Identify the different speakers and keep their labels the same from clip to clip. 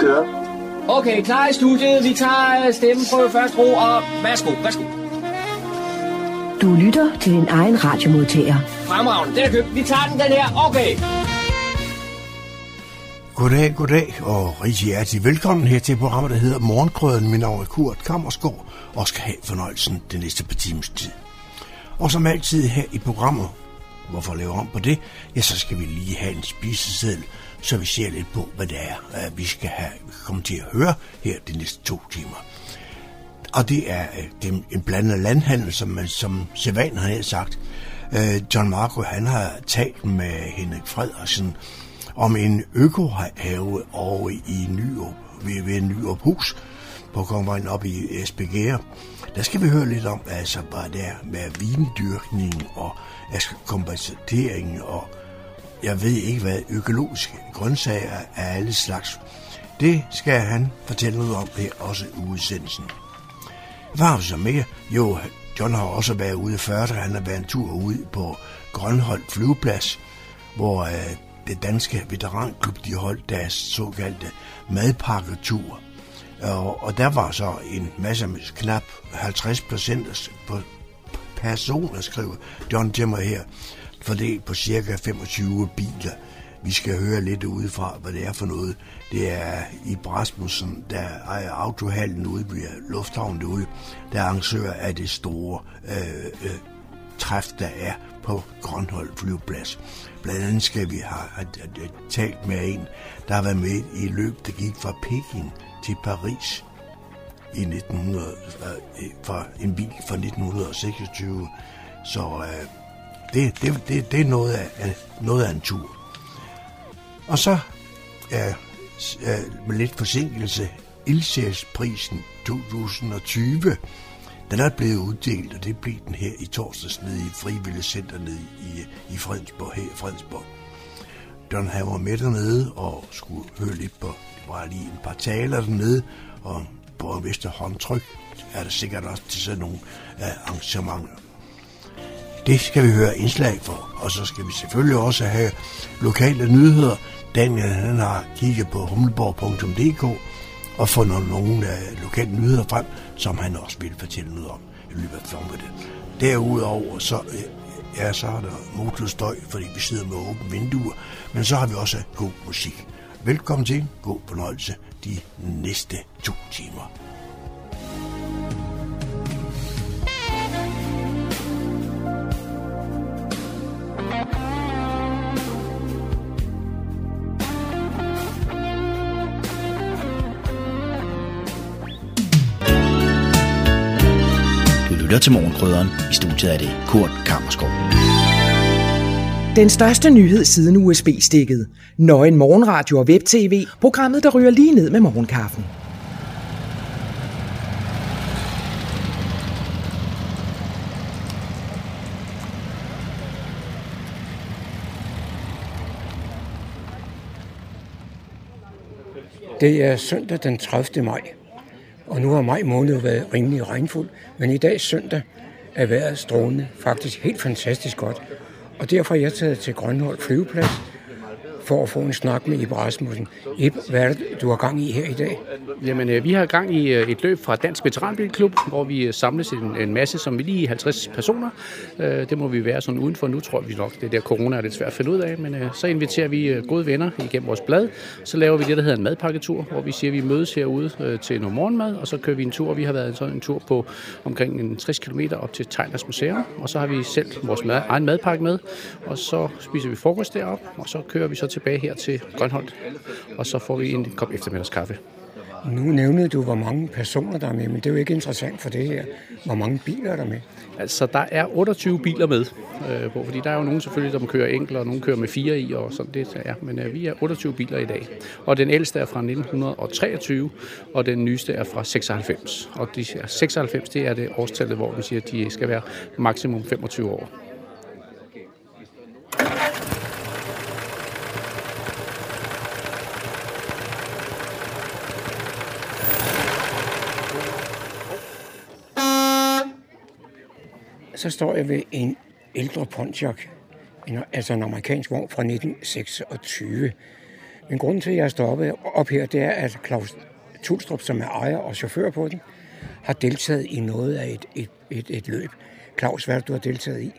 Speaker 1: Kører.
Speaker 2: Okay, klar i studiet. Vi tager øh, stemmen på først ro, og værsgo, værsgo.
Speaker 3: Du lytter til din egen radiomodtager.
Speaker 2: Fremragende, den er købt. Vi tager den, den her. Okay.
Speaker 4: Goddag, goddag, og rigtig hjertelig velkommen her til programmet, der hedder Morgenkrøden. Mit navn er Kurt Kammersgaard, og skal have fornøjelsen den næste par timers tid. Og som altid her i programmet, hvorfor lave om på det, ja, så skal vi lige have en spiseseddel, så vi ser lidt på, hvad det er, øh, vi skal have, komme til at høre her de næste to timer. Og det er, øh, det er en blandet landhandel, som, man, som Sevan har sagt. Øh, John Marco, han har talt med Henrik Frederiksen om en økohave over i Nyrup, ved, ved Nyrup Hus på Kongvejen op i Esbjerg. Der skal vi høre lidt om, altså bare der med vindyrkning og altså kompensatering og jeg ved ikke hvad, økologiske grøntsager af alle slags. Det skal han fortælle noget om her også i udsendelsen. Hvad har vi så mere? Jo, John har også været ude før, da han har været en tur ude på Grønholdt flyveplads, hvor øh, det danske veteranklub, de holdt deres såkaldte madpakketur. Og, og der var så en masse, knap 50 procent på personer, skriver John Timmer her, fordelt på cirka 25 biler. Vi skal høre lidt udefra, hvad det er for noget. Det er i Brasmussen, der ejer autohallen ude ved lufthavnen derude, der er arrangør af det store øh, øh, træf, der er på Grønhold flyveplads. Blandt andet skal vi have, have, have talt med en, der har været med i løb, der gik fra Peking til Paris i 1900, øh, øh fra en bil fra 1926. Så øh, det, det, det, det er noget af, noget af en tur. Og så er øh, med lidt forsinkelse Ildsjælsprisen 2020. Den er blevet uddelt, og det blev den her i torsdags nede i Frivillig Center nede i, i Fredensborg, her i Fredensborg. Don han var med dernede og skulle høre lidt på, var lige en par taler dernede, og på Vester håndtryk er der sikkert også til sådan nogle øh, arrangementer. Det skal vi høre indslag for, og så skal vi selvfølgelig også have lokale nyheder. Daniel han har kigget på humleborg.dk og fundet nogle uh, lokale nyheder frem, som han også vil fortælle noget om i løbet af formiddagen. Derudover så, uh, ja, så er der motorstøj, fordi vi sidder med åbne vinduer, men så har vi også god musik. Velkommen til. God fornøjelse de næste to timer.
Speaker 5: Du lytter til morgenkrydderen. I studiet er det Kurt Kammerskov.
Speaker 6: Den største nyhed siden USB-stikket. Nøgen morgenradio og web-tv. Programmet, der ryger lige ned med morgenkaffen.
Speaker 7: Det er søndag den 30. maj, og nu har maj måned været rimelig regnfuld, men i dag søndag er vejret strålende, faktisk helt fantastisk godt. Og derfor er jeg taget til Grønhold flyveplads for at få en snak med Ib Rasmussen. Ib, hvad er det, du har gang i her i dag?
Speaker 8: Jamen, øh, vi har gang i øh, et løb fra Dansk Veteranbilklub, hvor vi øh, samles en, en masse, som vi lige 50 personer. Det må vi være sådan udenfor nu, tror vi nok. Det der corona er lidt svært at finde ud af, men så inviterer vi gode venner igennem vores blad. Så laver vi det, der hedder en madpakketur, hvor vi siger, at vi mødes herude til noget morgenmad, og så kører vi en tur. Vi har været sådan en tur på omkring en 60 km op til Tegners Museum, og så har vi selv vores mad, egen madpakke med, og så spiser vi frokost derop, og så kører vi så tilbage her til Grønholdt, og så får vi en kop eftermiddagskaffe.
Speaker 7: Nu nævnede du, hvor mange personer der er med, men det er jo ikke interessant for det her. Hvor mange biler er der med?
Speaker 8: Altså, der er 28 biler med, øh, fordi der er jo nogen selvfølgelig, der kører enkelt, og nogen kører med fire i, og sådan det er. Men øh, vi er 28 biler i dag. Og den ældste er fra 1923, og den nyeste er fra 96. Og de er 96, det er det årstallet, hvor man siger, at de skal være maksimum 25 år.
Speaker 7: Så står jeg ved en ældre Pontiac, en, altså en amerikansk vogn fra 1926. Men grunden til, at jeg er stoppet op her, det er, at Claus Tulstrup, som er ejer og chauffør på den, har deltaget i noget af et, et, et, et løb. Claus, hvad er det, du har deltaget i?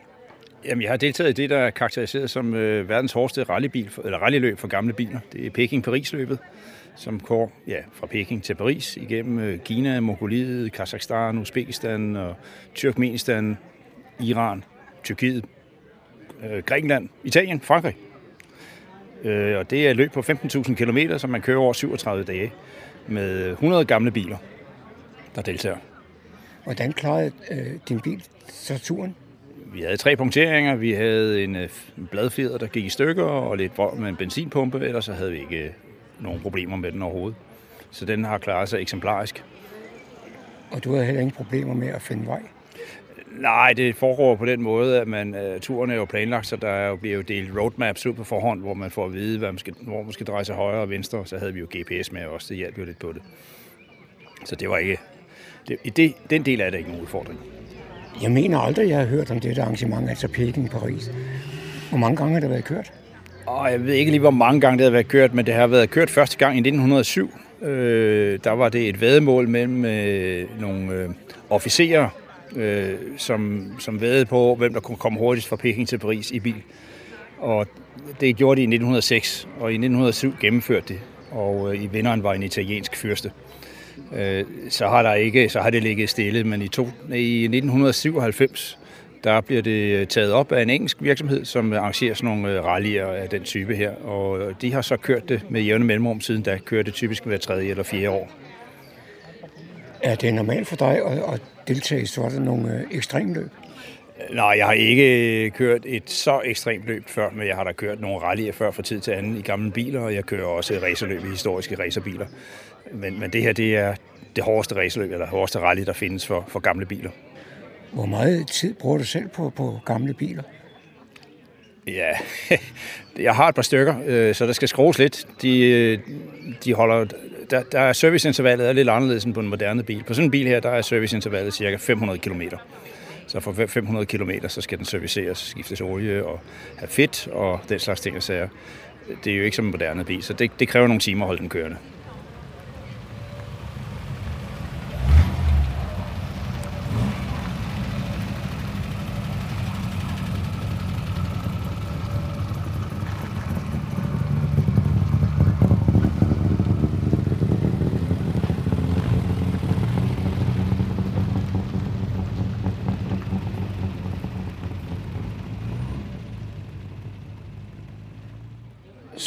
Speaker 1: Jamen, jeg har deltaget i det, der er karakteriseret som øh, verdens hårdeste rallybil, eller rallyløb for gamle biler. Det er Peking-Paris-løbet, som går ja, fra Peking til Paris igennem øh, Kina, Mongoliet, Kazakhstan, Uzbekistan og Turkmenistan, Iran, Tyrkiet, øh, Grækenland, Italien, Frankrig. Øh, og det er et løb på 15.000 km, som man kører over 37 dage med 100 gamle biler, der deltager.
Speaker 7: Hvordan klarede øh, din bil så turen?
Speaker 1: Vi havde tre punkteringer. Vi havde en, øh, bladfjeder, der gik i stykker, og lidt vrøvl med en benzinpumpe. Ellers så havde vi ikke øh, nogen problemer med den overhovedet. Så den har klaret sig eksemplarisk.
Speaker 7: Og du havde heller ingen problemer med at finde vej?
Speaker 1: Nej, det foregår på den måde, at man, uh, turen er jo planlagt, så der er jo, bliver jo delt roadmaps ud på forhånd, hvor man får at vide, hvad man skal, hvor man skal dreje sig højre og venstre. Så havde vi jo GPS med også, det hjalp jo lidt på det. Så det var ikke... Det, det, den del er der ikke nogen udfordring.
Speaker 7: Jeg mener aldrig, jeg har hørt om det arrangement, altså Peking Paris. Hvor mange gange har det været kørt?
Speaker 1: Og jeg ved ikke lige, hvor mange gange det har været kørt, men det har været kørt første gang i 1907. Øh, der var det et vædemål mellem øh, nogle øh, officerer, øh, som, som vædede på, hvem der kunne komme hurtigst fra Peking til Paris i bil. Og det gjorde de i 1906, og i 1907 gennemførte det, og øh, i vinderen var en italiensk fyrste. Øh, så har der ikke, så har det ligget stille, men i, to, i 1997 der bliver det øh, taget op af en engelsk virksomhed, som arrangerer sådan nogle øh, rallyer af den type her. Og øh, de har så kørt det med jævne mellemrum siden da. Kører det typisk hver tredje eller fjerde år.
Speaker 7: Er det normalt for dig at, at deltage i sådan nogle øh, ekstremløb?
Speaker 1: Nej, jeg har ikke kørt et så ekstremt løb før, men jeg har da kørt nogle rallyer før fra tid til anden i gamle biler, og jeg kører også racerløb i historiske racerbiler. Men, men det her, det er det hårdeste racerløb, eller hårdeste rally, der findes for, for gamle biler.
Speaker 7: Hvor meget tid bruger du selv på, på gamle biler?
Speaker 1: Ja, jeg har et par stykker, øh, så der skal skrues lidt. De, øh, de holder, der, der er serviceintervallet er lidt anderledes end på en moderne bil. På sådan en bil her, der er serviceintervallet cirka 500 km. Så for 500 km, så skal den serviceres, skiftes olie og have fedt og den slags ting og sager. Det er jo ikke som en moderne bil, så det, det kræver nogle timer at holde den kørende.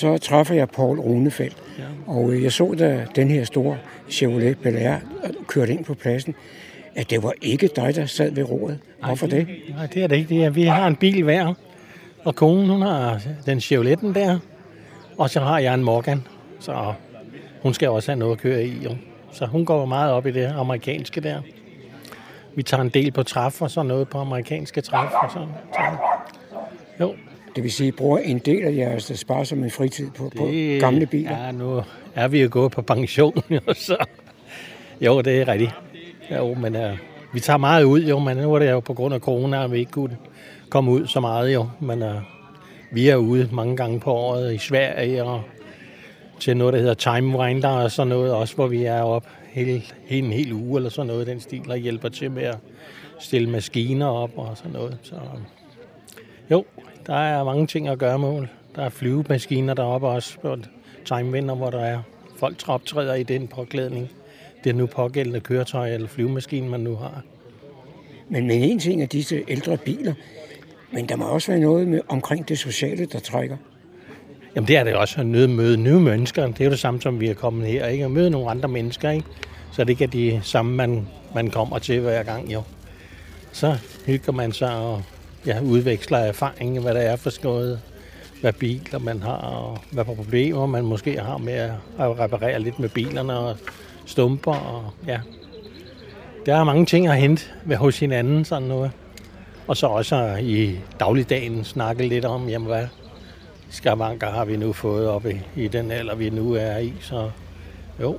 Speaker 7: Så træffer jeg Paul Runefeldt. Ja. Og øh, jeg så, da den her store Chevrolet Bel Air kørte ind på pladsen, at det var ikke dig, der sad ved roret. Hvorfor
Speaker 9: nej,
Speaker 7: det?
Speaker 9: Nej, det er det ikke. Det er, vi har en bil hver, og konen hun har den Chevroletten der, og så har jeg en Morgan, så hun skal også have noget at køre i. Jo. Så hun går meget op i det amerikanske der. Vi tager en del på træf og sådan noget på amerikanske træf. Og sådan. Så, jo,
Speaker 7: det vil sige, at I bruger en del af jeres sparsomme fritid på, det, på gamle biler?
Speaker 9: Ja, nu er vi jo gået på pension, så jo, det er rigtigt. Jo, men uh, vi tager meget ud, jo, men nu er det jo på grund af corona, at vi ikke kunne komme ud så meget, jo. Men uh, vi er ude mange gange på året i Sverige og til noget, der hedder Time Winder og sådan noget, også hvor vi er op hele, hele en hel uge eller sådan noget den stil, og hjælper til med at stille maskiner op og sådan noget. Så jo, der er mange ting at gøre med. Der er flyvemaskiner deroppe også på timevinder, hvor der er folk, der optræder i den påklædning. Det er nu pågældende køretøj eller flyvemaskine, man nu har.
Speaker 7: Men, men en ting er disse ældre biler, men der må også være noget med, omkring det sociale, der trækker.
Speaker 9: Jamen det er det også at møde nye mennesker. Det er jo det samme, som vi er kommet her. Ikke? At møde nogle andre mennesker. Ikke? Så det ikke er de samme, man, man kommer til hver gang. Jo. Så hygger man sig og ja, udveksler erfaring, hvad der er for noget, hvad biler man har, og hvad problemer man måske har med at reparere lidt med bilerne og stumper. Og, ja. Der er mange ting at hente ved hos hinanden, sådan noget. Og så også i dagligdagen snakke lidt om, jamen hvad skavanker har vi nu fået op i, i den alder, vi nu er i. Så jo,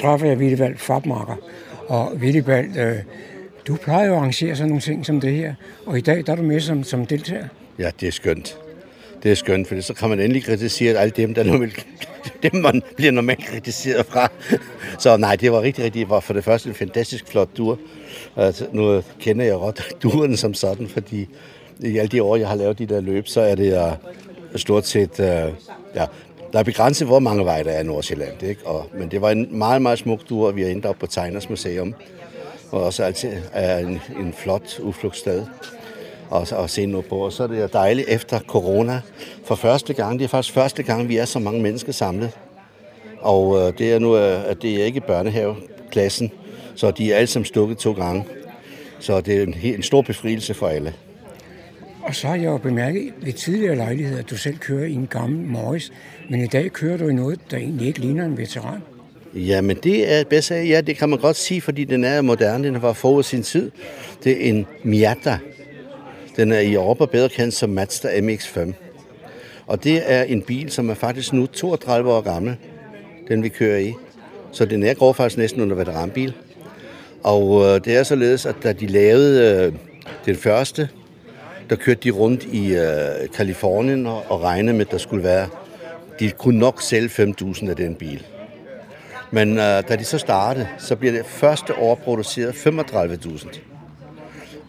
Speaker 7: træffer jeg Willibald Fabmarker. Og Willibald, øh, du plejer jo at arrangere sådan nogle ting som det her, og i dag der er du med som, som deltager.
Speaker 10: Ja, det er skønt. Det er skønt, for så kan man endelig kritisere alle dem, der normalt, dem man bliver normalt kritiseret fra. Så nej, det var rigtig, rigtig, var for det første en fantastisk flot dur. Altså, nu kender jeg godt duren som sådan, fordi i alle de år, jeg har lavet de der løb, så er det uh, stort set, uh, ja, der er begrænset, hvor mange veje der er i Nordsjælland. Ikke? Og, men det var en meget, meget smuk tur, og vi endte endt op på Tegners Museum, og også altid er en, en flot udflugtssted og, og se noget på. Og så er det dejligt efter corona. For første gang, det er faktisk første gang, vi er så mange mennesker samlet. Og øh, det er nu, øh, at det er ikke børnehaveklassen, så de er alle sammen stukket to gange. Så det er en, en stor befrielse for alle.
Speaker 7: Og så har jeg jo bemærket ved tidligere lejlighed, at du selv kører i en gammel Morris, men i dag kører du i noget, der egentlig ikke ligner en veteran.
Speaker 10: Ja, men det er bedst af, ja, det kan man godt sige, fordi den er moderne, den var forud sin tid. Det er en Miata. Den er i Europa bedre kendt som Mazda MX-5. Og det er en bil, som er faktisk nu 32 år gammel, den vi kører i. Så den er går faktisk næsten under veteranbil. Og øh, det er således, at da de lavede øh, den første, der kørte de rundt i øh, Kalifornien og, og regnede med, at der skulle være, de kunne nok sælge 5.000 af den bil. Men øh, da de så startede, så bliver det første år produceret 35.000.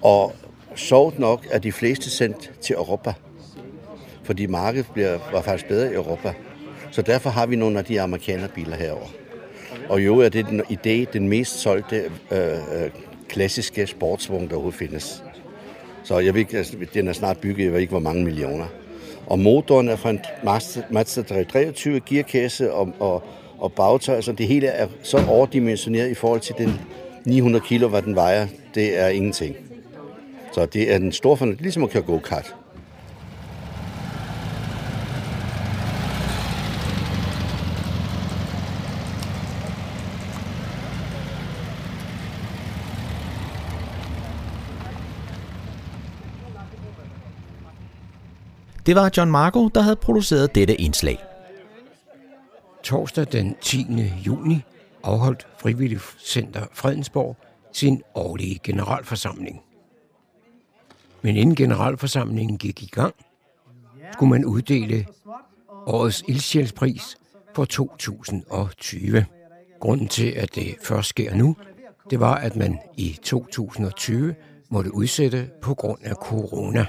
Speaker 10: Og sjovt nok er de fleste sendt til Europa. Fordi markedet bliver, var faktisk bedre i Europa. Så derfor har vi nogle af de amerikanerbiler herover. Og jo er det den, i dag den mest solgte øh, øh, klassiske sportsvogn, der overhovedet findes. Så jeg ved ikke, altså, den er snart bygget, jeg ved ikke, hvor mange millioner. Og motoren er fra en Mazda 323 gearkasse og, og, og bagtøj, så det hele er så overdimensioneret i forhold til den 900 kilo, hvad den vejer. Det er ingenting. Så det er en stor fornøjelse, ligesom at køre go-kart.
Speaker 5: Det var John Marco, der havde produceret dette indslag.
Speaker 7: Torsdag den 10. juni afholdt Frivillig Center Fredensborg sin årlige generalforsamling. Men inden generalforsamlingen gik i gang, skulle man uddele årets ildsjælspris for 2020. Grunden til, at det først sker nu, det var, at man i 2020 måtte udsætte på grund af corona.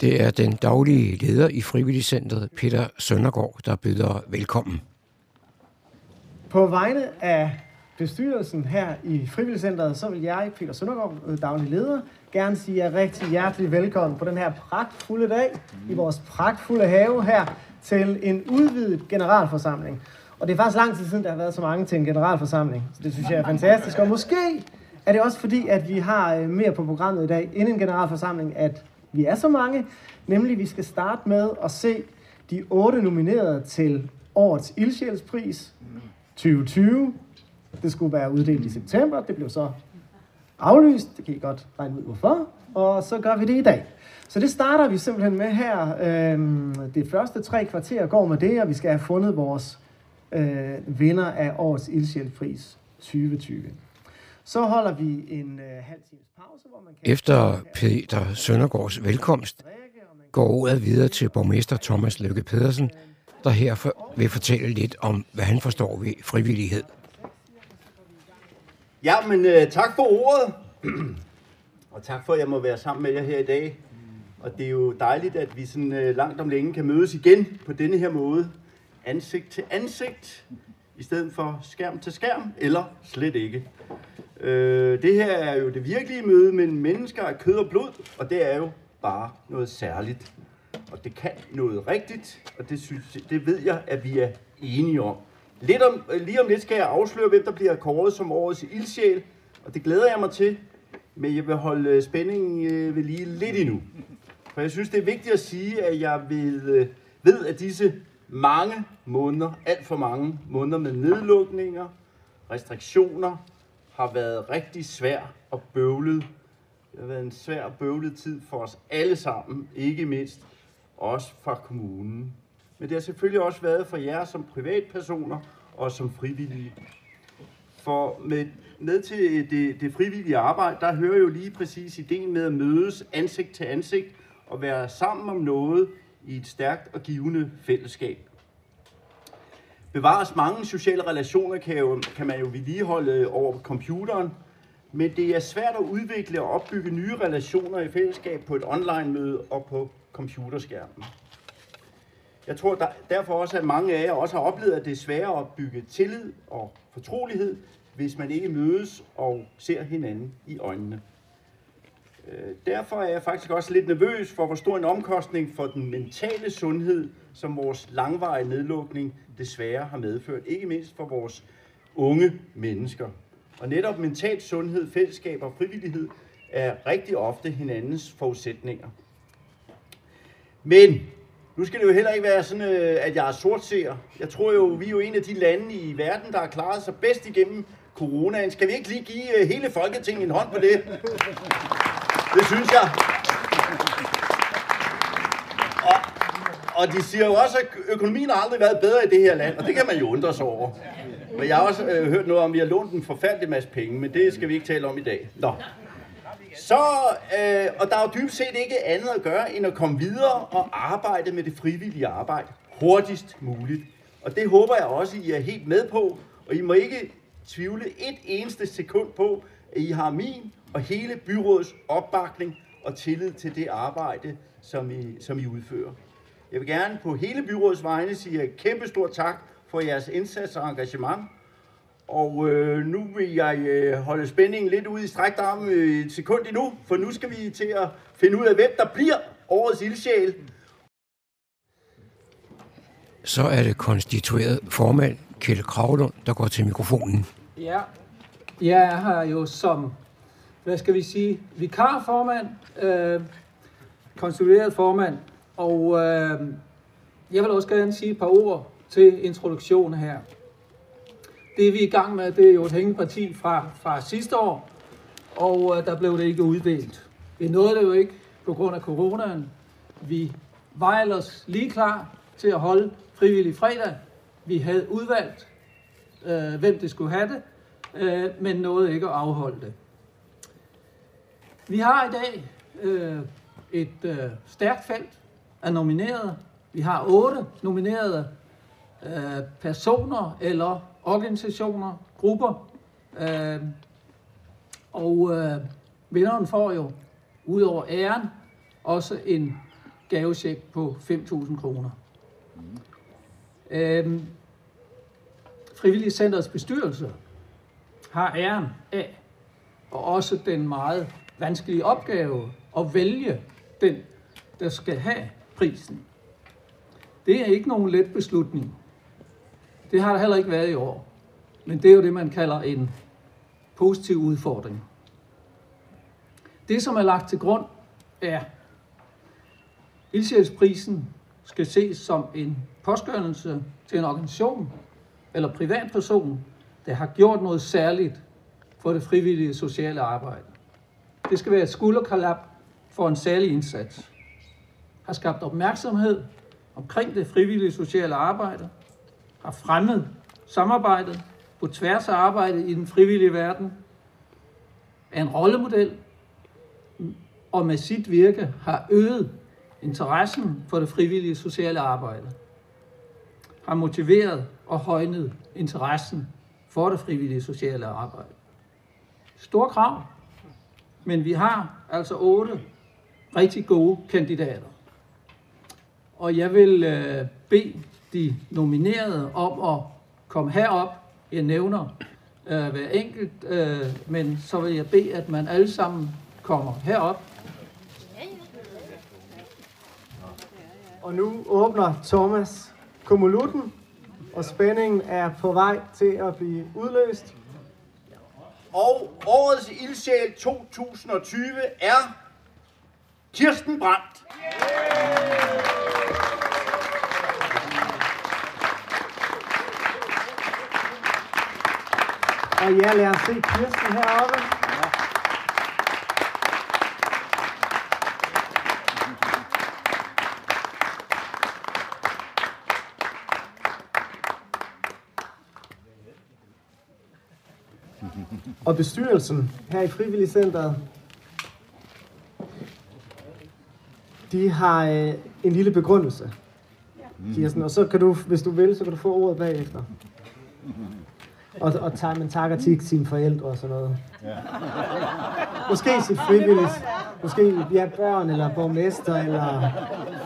Speaker 7: Det er den daglige leder i Frivilligcentret, Peter Søndergaard, der byder velkommen.
Speaker 11: På vegne af bestyrelsen her i Frivilligcentret, så vil jeg, Peter Søndergaard, øh, daglig leder, gerne sige jer rigtig hjertelig velkommen på den her pragtfulde dag i vores pragtfulde have her til en udvidet generalforsamling. Og det er faktisk lang tid siden, der har været så mange til en generalforsamling. Så det synes jeg er fantastisk. Og måske er det også fordi, at vi har øh, mere på programmet i dag, inden en generalforsamling, at vi er så mange. Nemlig, vi skal starte med at se de otte nominerede til årets ildsjælspris 2020. Det skulle være uddelt i september. Det blev så aflyst. Det kan I godt regne ud hvorfor. Og så gør vi det i dag. Så det starter vi simpelthen med her. Øhm, det første tre kvarter går med det, og vi skal have fundet vores øh, vinder af årets ildsjælpris 2020. Så holder vi en øh, halv times pause, hvor man kan...
Speaker 7: Efter Peter Søndergaards velkomst går ordet videre til borgmester Thomas Lykke Pedersen, der her vil fortælle lidt om, hvad han forstår ved frivillighed.
Speaker 12: Ja, men øh, tak for ordet. og tak for, at jeg må være sammen med jer her i dag. Og det er jo dejligt, at vi sådan øh, langt om længe kan mødes igen på denne her måde. Ansigt til ansigt, i stedet for skærm til skærm, eller slet ikke. Øh, det her er jo det virkelige møde mellem mennesker af kød og blod, og det er jo bare noget særligt. Og det kan noget rigtigt, og det, synes, det ved jeg, at vi er enige om. Lidt om, øh, lige om lidt skal jeg afsløre, hvem der bliver kåret som årets ildsjæl, og det glæder jeg mig til, men jeg vil holde øh, spændingen øh, ved lige lidt endnu. For jeg synes, det er vigtigt at sige, at jeg ved, ved at disse mange måneder, alt for mange måneder med nedlukninger, restriktioner, har været rigtig svær og bøvlet. Det har været en svær og bøvlet tid for os alle sammen, ikke mindst også fra kommunen. Men det har selvfølgelig også været for jer som privatpersoner og som frivillige. For med, med til det, det frivillige arbejde, der hører jo lige præcis ideen med at mødes ansigt til ansigt og være sammen om noget i et stærkt og givende fællesskab. Bevares mange sociale relationer kan, jo, kan man jo vedligeholde over computeren, men det er svært at udvikle og opbygge nye relationer i fællesskab på et online-møde og på computerskærmen. Jeg tror der, derfor også, at mange af jer også har oplevet, at det er sværere at bygge tillid og fortrolighed, hvis man ikke mødes og ser hinanden i øjnene. Øh, derfor er jeg faktisk også lidt nervøs for, hvor stor en omkostning for den mentale sundhed, som vores langvarige nedlukning desværre har medført. Ikke mindst for vores unge mennesker. Og netop mental sundhed, fællesskab og frivillighed er rigtig ofte hinandens forudsætninger. Men nu skal det jo heller ikke være sådan, øh, at jeg er sortseer. Jeg tror jo, vi er jo en af de lande i verden, der har klaret sig bedst igennem coronaen. Skal vi ikke lige give øh, hele Folketinget en hånd på det? Det synes jeg. Og, og de siger jo også, at økonomien har aldrig været bedre i det her land, og det kan man jo undre sig over. Men jeg har også øh, hørt noget om, at vi har lånt en forfærdelig masse penge, men det skal vi ikke tale om i dag. Nå. Så, øh, og der er jo dybest set ikke andet at gøre, end at komme videre og arbejde med det frivillige arbejde hurtigst muligt. Og det håber jeg også, I er helt med på, og I må ikke tvivle et eneste sekund på, at I har min og hele byrådets opbakning og tillid til det arbejde, som I, som I udfører. Jeg vil gerne på hele byrådets vegne sige et kæmpe stort tak for jeres indsats og engagement. Og øh, nu vil jeg øh, holde spændingen lidt ude i strækt arm øh, et sekund endnu, for nu skal vi til at finde ud af, hvem der bliver årets ildsjæl.
Speaker 7: Så er det konstitueret formand Kjell Kravlund, der går til mikrofonen.
Speaker 13: Ja, jeg er her jo som, hvad skal vi sige, vikarformand, øh, konstitueret formand, og øh, jeg vil også gerne sige et par ord til introduktionen her. Det vi er i gang med, det er jo et hængeparti fra, fra sidste år, og øh, der blev det ikke uddelt. Vi nåede det jo ikke på grund af coronaen. Vi var ellers lige klar til at holde frivillig fredag. Vi havde udvalgt, øh, hvem det skulle have det, øh, men nåede ikke at afholde det. Vi har i dag øh, et øh, stærkt felt af nominerede. Vi har otte nominerede øh, personer eller organisationer, grupper. Øh, og øh, vinderen får jo, ud over æren, også en gavesjek på 5.000 kroner. Øh, Frivillige Centers bestyrelse har æren af, og også den meget vanskelige opgave at vælge den, der skal have prisen. Det er ikke nogen let beslutning. Det har der heller ikke været i år. Men det er jo det, man kalder en positiv udfordring. Det, som er lagt til grund, er, ildsjælsprisen skal ses som en påskørelse til en organisation eller privatperson, der har gjort noget særligt for det frivillige sociale arbejde. Det skal være et skulderkalap for en særlig indsats. Har skabt opmærksomhed omkring det frivillige sociale arbejde, har fremmet samarbejdet på tværs af arbejdet i den frivillige verden, er en rollemodel, og med sit virke har øget interessen for det frivillige sociale arbejde. Har motiveret og højnet interessen for det frivillige sociale arbejde. Store krav, men vi har altså otte rigtig gode kandidater. Og jeg vil øh, bede de nominerede om at komme herop. Jeg nævner øh, hver enkelt, øh, men så vil jeg bede, at man alle sammen kommer herop.
Speaker 11: Og nu åbner Thomas Kumulutten, og spændingen er på vej til at blive udløst.
Speaker 12: Og årets ildsjæl 2020 er Kirsten Brandt.
Speaker 11: Og ja, lad os se Kirsten heroppe. Og bestyrelsen her i Frivilligcenteret, de har øh, en lille begrundelse. Kirsten, og så kan du, hvis du vil, så kan du få ordet bagefter. Og, og tager, man takker til sine forældre og sådan noget. Ja. Måske sit frivilligt. Måske ja, børn, eller borgmester, eller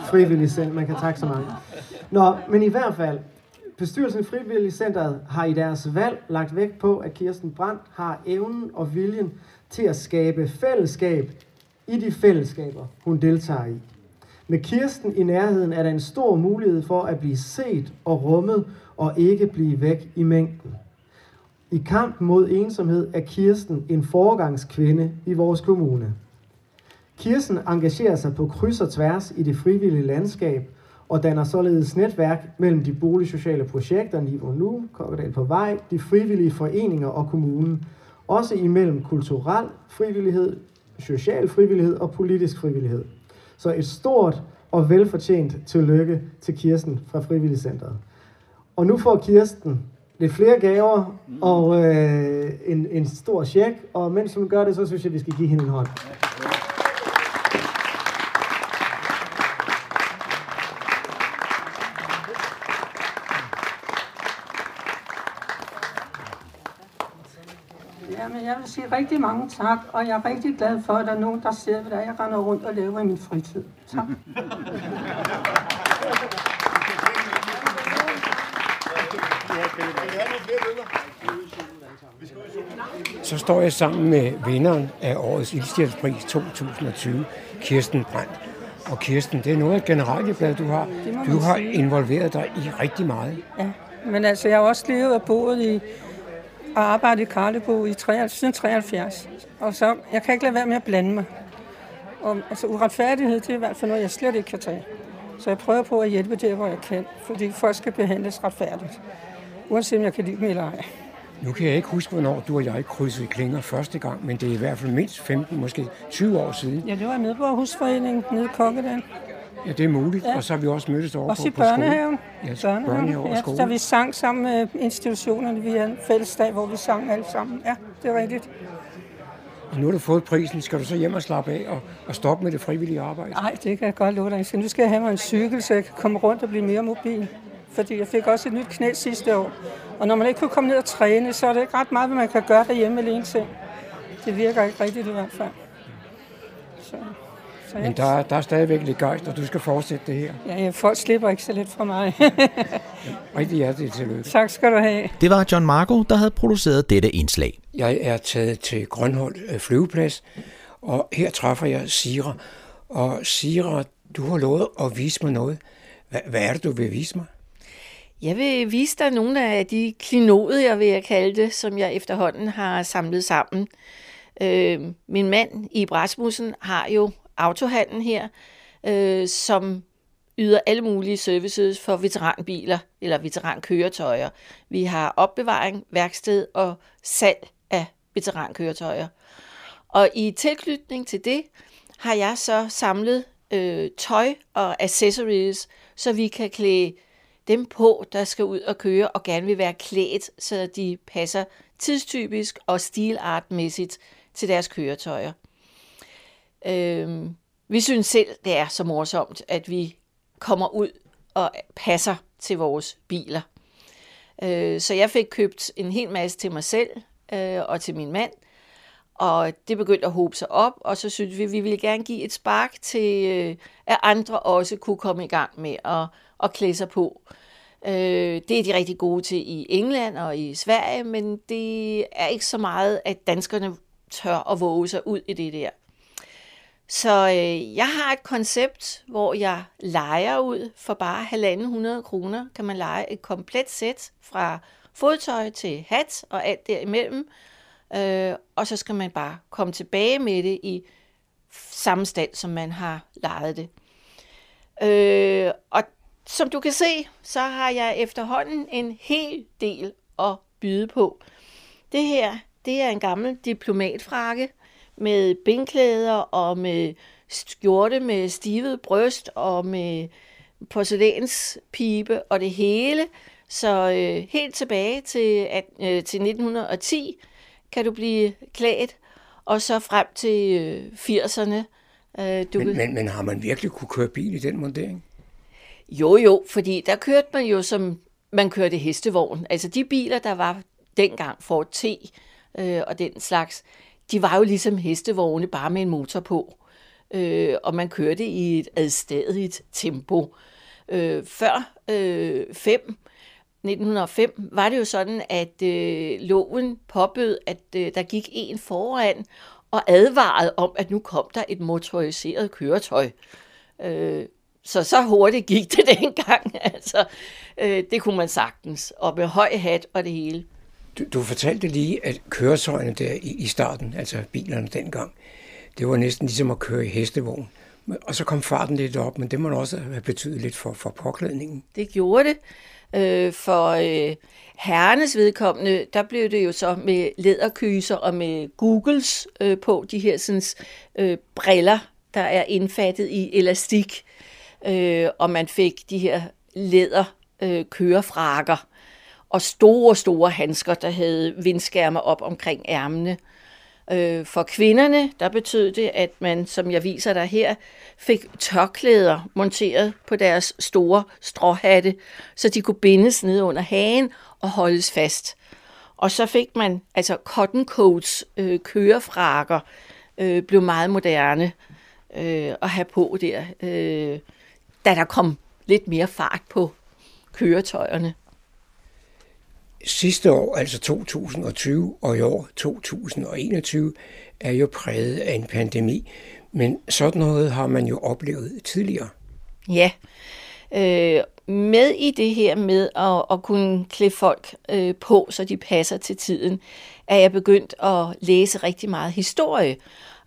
Speaker 11: frivillig selv. Man kan takke så mange. Nå, men i hvert fald, bestyrelsen i Frivilligcenteret har i deres valg lagt vægt på, at Kirsten Brandt har evnen og viljen til at skabe fællesskab i de fællesskaber, hun deltager i. Med Kirsten i nærheden er der en stor mulighed for at blive set og rummet og ikke blive væk i mængden. I kampen mod ensomhed er Kirsten en foregangskvinde i vores kommune. Kirsten engagerer sig på kryds og tværs i det frivillige landskab og danner således netværk mellem de boligsociale projekter Niveau Nu, Kokkedal på Vej, de frivillige foreninger og kommunen. Også imellem kulturel frivillighed, social frivillighed og politisk frivillighed. Så et stort og velfortjent tillykke til Kirsten fra Frivilligcenteret. Og nu får Kirsten lidt flere gaver og øh, en, en stor check, og mens hun gør det, så synes jeg, vi skal give hende en hånd.
Speaker 14: Jamen, jeg vil sige rigtig mange tak, og jeg er rigtig glad for, at der er nogen, der ser, hvad jeg render rundt og laver i min fritid. Tak.
Speaker 7: Så står jeg sammen med vinderen af årets Ildstjælspris 2020, Kirsten Brandt. Og Kirsten, det er noget af et generalieblad, du har. Du har involveret dig i rigtig meget.
Speaker 14: Ja, men altså, jeg har også levet og boet i og arbejdet i Karlebo i 73, siden 73. Og så, jeg kan ikke lade være med at blande mig. Og, altså, uretfærdighed, det er i hvert fald noget, jeg slet ikke kan tage. Så jeg prøver på at hjælpe der, hvor jeg kan, fordi folk skal behandles retfærdigt. Uanset om jeg kan lide dem eller ej.
Speaker 7: Nu kan jeg ikke huske, hvornår du og jeg krydsede klinger første gang, men det er i hvert fald mindst 15, måske 20 år siden.
Speaker 14: Ja, det var nede på husforeningen, nede i Kokkedal.
Speaker 7: Ja, det er muligt.
Speaker 14: Ja.
Speaker 7: Og så har vi også mødtes over
Speaker 14: Også
Speaker 7: på,
Speaker 14: i
Speaker 7: på skole.
Speaker 14: børnehaven.
Speaker 7: Ja, børnehave og
Speaker 14: ja,
Speaker 7: skole.
Speaker 14: da vi sang sammen med institutionerne. Vi havde en fællesdag, hvor vi sang alle sammen. Ja, det er rigtigt.
Speaker 7: Og nu har du fået prisen. Skal du så hjem og slappe af og, og stoppe med det frivillige arbejde?
Speaker 14: Nej, det kan jeg godt love dig. Så nu skal jeg have mig en cykel, så jeg kan komme rundt og blive mere mobil. Fordi jeg fik også et nyt knæ sidste år. Og når man ikke kunne komme ned og træne, så er det ikke ret meget, hvad man kan gøre derhjemme alene til. Det virker ikke rigtigt i hvert fald. Så, så
Speaker 7: Men der, der er stadigvæk lidt gejst, og du skal fortsætte det her.
Speaker 14: ja, folk slipper ikke så let fra mig.
Speaker 7: Rigtig hjerteligt tillykke.
Speaker 14: tak skal du have.
Speaker 5: Det var John Marco, der havde produceret dette indslag.
Speaker 7: Jeg er taget til Grønhold øh, flyveplads, og her træffer jeg Sira. Og Sira, du har lovet at vise mig noget. Hvad, hvad er det, du vil vise mig?
Speaker 15: Jeg vil vise dig nogle af de klinodier, vil jeg kalde det, som jeg efterhånden har samlet sammen. Øh, min mand i Rasmussen har jo autohandlen her, øh, som yder alle mulige services for veteranbiler eller veterankøretøjer. Vi har opbevaring, værksted og salg af veterankøretøjer. Og i tilknytning til det har jeg så samlet øh, tøj og accessories, så vi kan klæde dem på, der skal ud og køre og gerne vil være klædt, så de passer tidstypisk og stilartmæssigt til deres køretøjer. Øh, vi synes selv, det er så morsomt, at vi kommer ud og passer til vores biler. Øh, så jeg fik købt en hel masse til mig selv øh, og til min mand, og det begyndte at hobe sig op, og så synes vi, at vi ville gerne give et spark til, øh, at andre også kunne komme i gang med at, at klæde sig på. Øh, det er de rigtig gode til i England og i Sverige, men det er ikke så meget, at danskerne tør at våge sig ud i det der. Så øh, jeg har et koncept, hvor jeg leger ud for bare 1.500 kroner. Kan man lege et komplet sæt fra fodtøj til hat og alt derimellem. Øh, og så skal man bare komme tilbage med det i samme stand, som man har lejet det. Øh, og som du kan se, så har jeg efterhånden en hel del at byde på. Det her, det er en gammel diplomatfrakke med bindklæder og med skjorte med stivet bryst og med porcelænspibe og det hele. Så øh, helt tilbage til, at, øh, til 1910 kan du blive klædt, og så frem til øh, 80'erne. Øh, du
Speaker 7: Men,
Speaker 15: kan-
Speaker 7: men, men har man virkelig kunne køre bil i den montering?
Speaker 15: Jo, jo, fordi der kørte man jo som man kørte hestevogn. Altså de biler, der var dengang Ford T øh, og den slags, de var jo ligesom hestevogne, bare med en motor på. Øh, og man kørte i et adstadigt tempo. Øh, før øh, 5, 1905 var det jo sådan, at øh, loven påbød, at øh, der gik en foran og advarede om, at nu kom der et motoriseret køretøj. Øh, så så hurtigt gik det dengang. Altså, øh, det kunne man sagtens. Og med høj hat og det hele.
Speaker 7: Du, du fortalte lige, at køretøjerne der i, i starten, altså bilerne dengang, det var næsten ligesom at køre i hestevogn. Og så kom farten lidt op, men det må også have betydet lidt for, for påklædningen.
Speaker 15: Det gjorde det. Øh, for øh, herrenes vedkommende, der blev det jo så med læderkyser og med Googles øh, på, de her sådan, øh, briller, der er indfattet i elastik. Øh, og man fik de her læder øh, kørefrakker og store, store handsker, der havde vindskærme op omkring ærmene. Øh, for kvinderne, der betød det, at man, som jeg viser dig her, fik tørklæder monteret på deres store stråhatte, så de kunne bindes ned under hagen og holdes fast. Og så fik man altså cotton coats, øh, kørefrakker, øh, blev meget moderne øh, at have på der, øh, da der kom lidt mere fart på køretøjerne.
Speaker 7: Sidste år, altså 2020, og i år 2021, er jo præget af en pandemi. Men sådan noget har man jo oplevet tidligere.
Speaker 15: Ja, øh, med i det her med at, at kunne klæde folk øh, på, så de passer til tiden, er jeg begyndt at læse rigtig meget historie.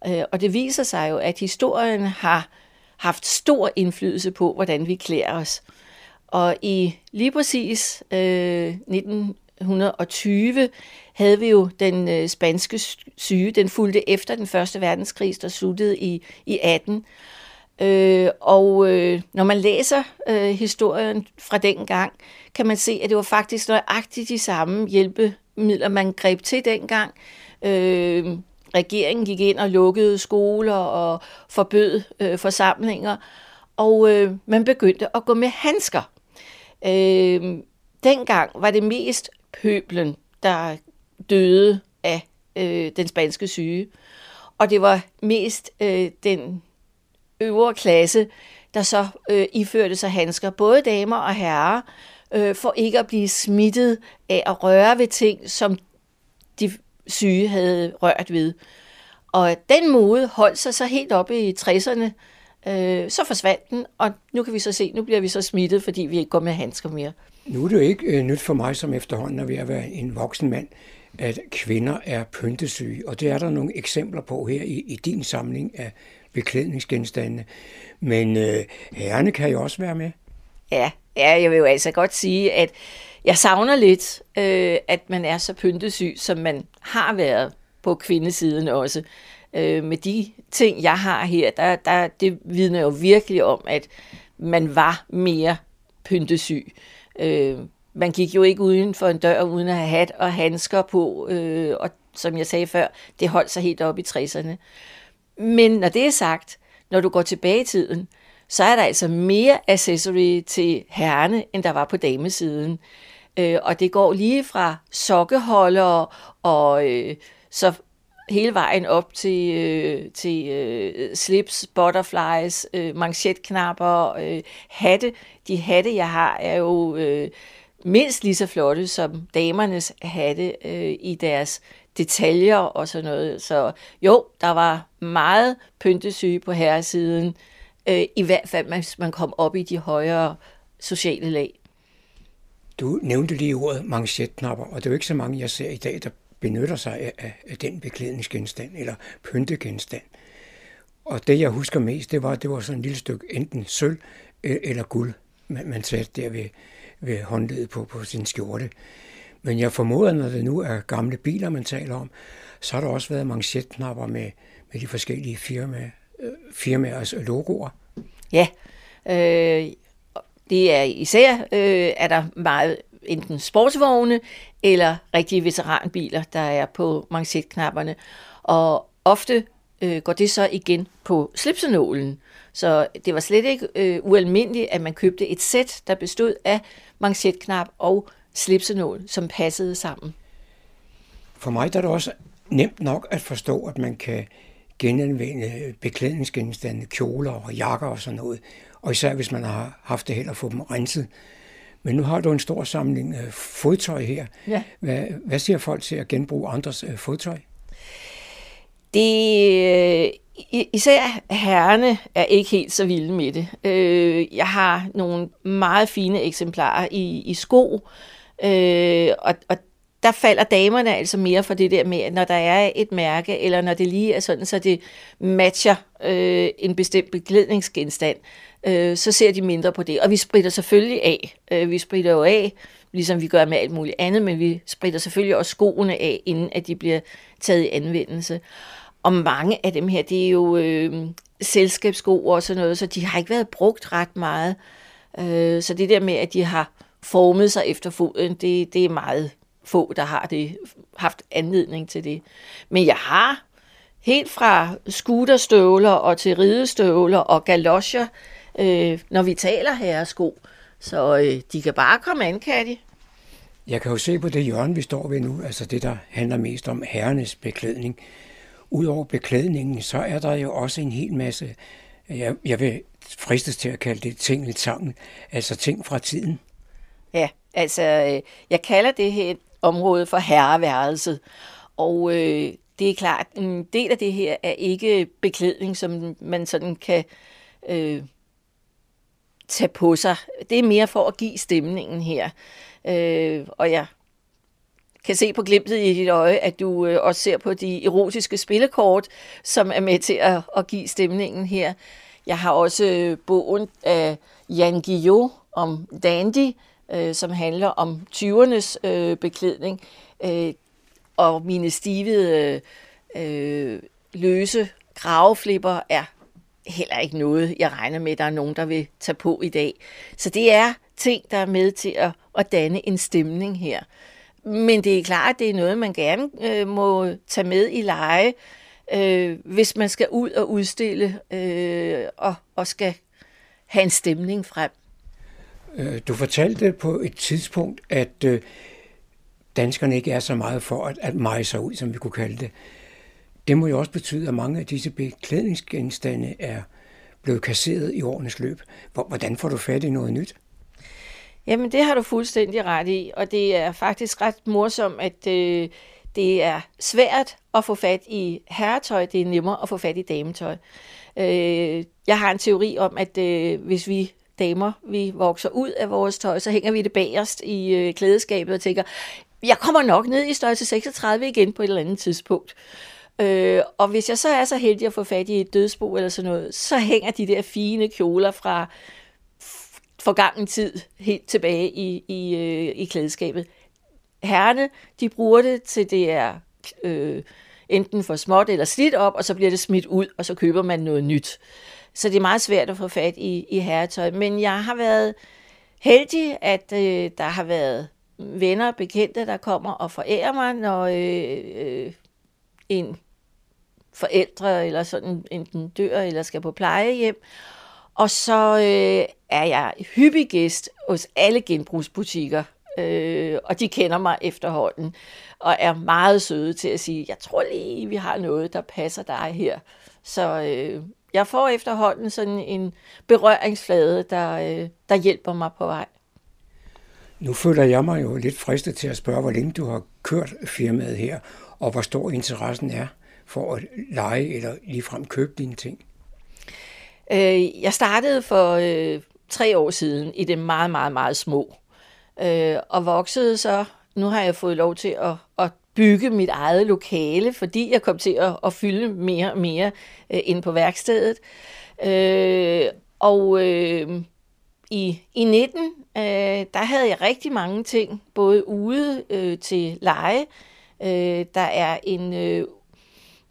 Speaker 15: Øh, og det viser sig jo, at historien har haft stor indflydelse på, hvordan vi klæder os. Og i lige præcis øh, 1920 havde vi jo den øh, spanske syge, den fulgte efter den første verdenskrig, der sluttede i, i 18. Øh, og øh, når man læser øh, historien fra den gang, kan man se, at det var faktisk nøjagtigt de samme hjælpemidler, man greb til dengang. Øh, regeringen gik ind og lukkede skoler og forbød øh, forsamlinger, og øh, man begyndte at gå med handsker. Øh, dengang var det mest pøblen, der døde af øh, den spanske syge, og det var mest øh, den øvre klasse, der så øh, iførte sig handsker, både damer og herrer, øh, for ikke at blive smittet af at røre ved ting, som de syge havde rørt ved. Og den mode holdt sig så helt oppe i 60'erne. Øh, så forsvandt den, og nu kan vi så se, nu bliver vi så smittet, fordi vi ikke går med handsker mere.
Speaker 7: Nu er det jo ikke øh, nyt for mig, som efterhånden er ved at være en voksen mand, at kvinder er pyntesyge. Og det er der nogle eksempler på her i, i din samling af beklædningsgenstande. Men øh, herrene kan jo også være med.
Speaker 15: Ja, ja, jeg vil jo altså godt sige, at jeg savner lidt, øh, at man er så pyntesyg, som man har været på kvindesiden også. Øh, med de ting, jeg har her, der, der, det vidner jo virkelig om, at man var mere pyntesyg. Øh, Øh, man gik jo ikke uden for en dør, uden at have hat og handsker på, øh, og som jeg sagde før, det holdt sig helt op i 60'erne. Men når det er sagt, når du går tilbage i tiden, så er der altså mere accessory til herrene, end der var på damesiden. Øh, og det går lige fra sokkeholdere og øh, så hele vejen op til, øh, til øh, slips, butterflies, øh, manchetknapper, øh, hatte. De hatte, jeg har, er jo øh, mindst lige så flotte som damernes hatte øh, i deres detaljer og sådan noget. Så jo, der var meget pyntesyge på herresiden, øh, i hvert fald hvis man kom op i de højere sociale lag.
Speaker 7: Du nævnte lige ordet manchetknapper, og det er jo ikke så mange, jeg ser i dag, der benytter sig af, af, den beklædningsgenstand eller pyntegenstand. Og det, jeg husker mest, det var, det var sådan et lille stykke enten sølv øh, eller guld, man, man satte der ved, ved håndledet på, på sin skjorte. Men jeg formoder, når det nu er gamle biler, man taler om, så har der også været manchetknapper med, med de forskellige firma, øh, firmaers logoer.
Speaker 15: Ja, øh, det er især, øh, er der meget enten sportsvogne eller rigtige veteranbiler, der er på manchetknapperne. Og ofte øh, går det så igen på slipsenålen. Så det var slet ikke øh, ualmindeligt, at man købte et sæt, der bestod af manchetknap og slipsenål, som passede sammen.
Speaker 7: For mig der er det også nemt nok at forstå, at man kan genanvende beklædningsgenstande, kjoler og jakker og sådan noget. Og især hvis man har haft det held at få dem renset. Men nu har du en stor samling øh, fodtøj her.
Speaker 15: Ja.
Speaker 7: Hvad, hvad siger folk til at genbruge andres øh, fodtøj?
Speaker 15: Det, øh, især herrene er ikke helt så vilde med det. Øh, jeg har nogle meget fine eksemplarer i, i sko, øh, og, og der falder damerne altså mere for det der med, når der er et mærke, eller når det lige er sådan, så det matcher øh, en bestemt beklædningsgenstand, øh, så ser de mindre på det. Og vi spritter selvfølgelig af. Øh, vi spritter jo af, ligesom vi gør med alt muligt andet, men vi spritter selvfølgelig også skoene af, inden at de bliver taget i anvendelse. Og mange af dem her, det er jo øh, selskabssko og sådan noget, så de har ikke været brugt ret meget. Øh, så det der med, at de har formet sig efter foden, det, det er meget få, der har det, haft anledning til det. Men jeg har helt fra scooterstøvler og til ridestøvler og galoscher, øh, når vi taler herresko. Så øh, de kan bare komme an, kan de.
Speaker 7: Jeg kan jo se på det hjørne, vi står ved nu, altså det, der handler mest om herrenes beklædning. Udover beklædningen, så er der jo også en hel masse, jeg, jeg vil fristes til at kalde det ting lidt sammen, altså ting fra tiden.
Speaker 15: Ja, altså øh, jeg kalder det her område for herreværelset, og øh, det er klart, en del af det her er ikke beklædning, som man sådan kan øh, tage på sig. Det er mere for at give stemningen her. Øh, og jeg kan se på glimtet i dit øje, at du øh, også ser på de erotiske spillekort, som er med til at, at give stemningen her. Jeg har også øh, bogen af Jan Guillot om Dandy, øh, som handler om 20'ernes øh, beklædning, øh, og mine stivede øh, løse graveflipper er heller ikke noget, jeg regner med, der er nogen, der vil tage på i dag. Så det er ting, der er med til at, at danne en stemning her. Men det er klart, at det er noget, man gerne øh, må tage med i leje, øh, hvis man skal ud og udstille øh, og, og skal have en stemning frem.
Speaker 7: Øh, du fortalte på et tidspunkt, at øh, danskerne ikke er så meget for at, at meje sig ud, som vi kunne kalde det. Det må jo også betyde, at mange af disse beklædningsgenstande er blevet kasseret i årenes løb. Hvordan får du fat i noget nyt?
Speaker 15: Jamen, det har du fuldstændig ret i, og det er faktisk ret morsomt, at øh, det er svært at få fat i herretøj, det er nemmere at få fat i dametøj. Øh, jeg har en teori om, at øh, hvis vi damer, vi vokser ud af vores tøj, så hænger vi det bagerst i øh, klædeskabet og tænker, jeg kommer nok ned i størrelse 36 igen på et eller andet tidspunkt. Øh, og hvis jeg så er så heldig at få fat i et dødsbo eller sådan noget, så hænger de der fine kjoler fra forgangen tid helt tilbage i, i, øh, i klædeskabet. Herrene, de bruger det til det er øh, enten for småt eller slidt op, og så bliver det smidt ud, og så køber man noget nyt. Så det er meget svært at få fat i, i herretøj. Men jeg har været heldig, at øh, der har været venner og bekendte, der kommer og forærer mig, når øh, øh, en forældre eller sådan enten dør eller skal på plejehjem. Og så øh, er jeg hyppig gæst hos alle genbrugsbutikker, øh, og de kender mig efterhånden, og er meget søde til at sige, jeg tror lige, vi har noget, der passer dig her. Så øh, jeg får efterhånden sådan en berøringsflade, der, øh, der hjælper mig på vej.
Speaker 7: Nu føler jeg mig jo lidt fristet til at spørge, hvor længe du har kørt firmaet her, og hvor stor interessen er for at lege eller ligefrem købe dine ting.
Speaker 15: Øh, jeg startede for øh, tre år siden i det meget, meget, meget små, øh, og voksede så. Nu har jeg fået lov til at, at bygge mit eget lokale, fordi jeg kom til at, at fylde mere og mere øh, ind på værkstedet. Øh, og øh, i, i 19, øh, der havde jeg rigtig mange ting, både ude øh, til leje. Øh, der er en øh,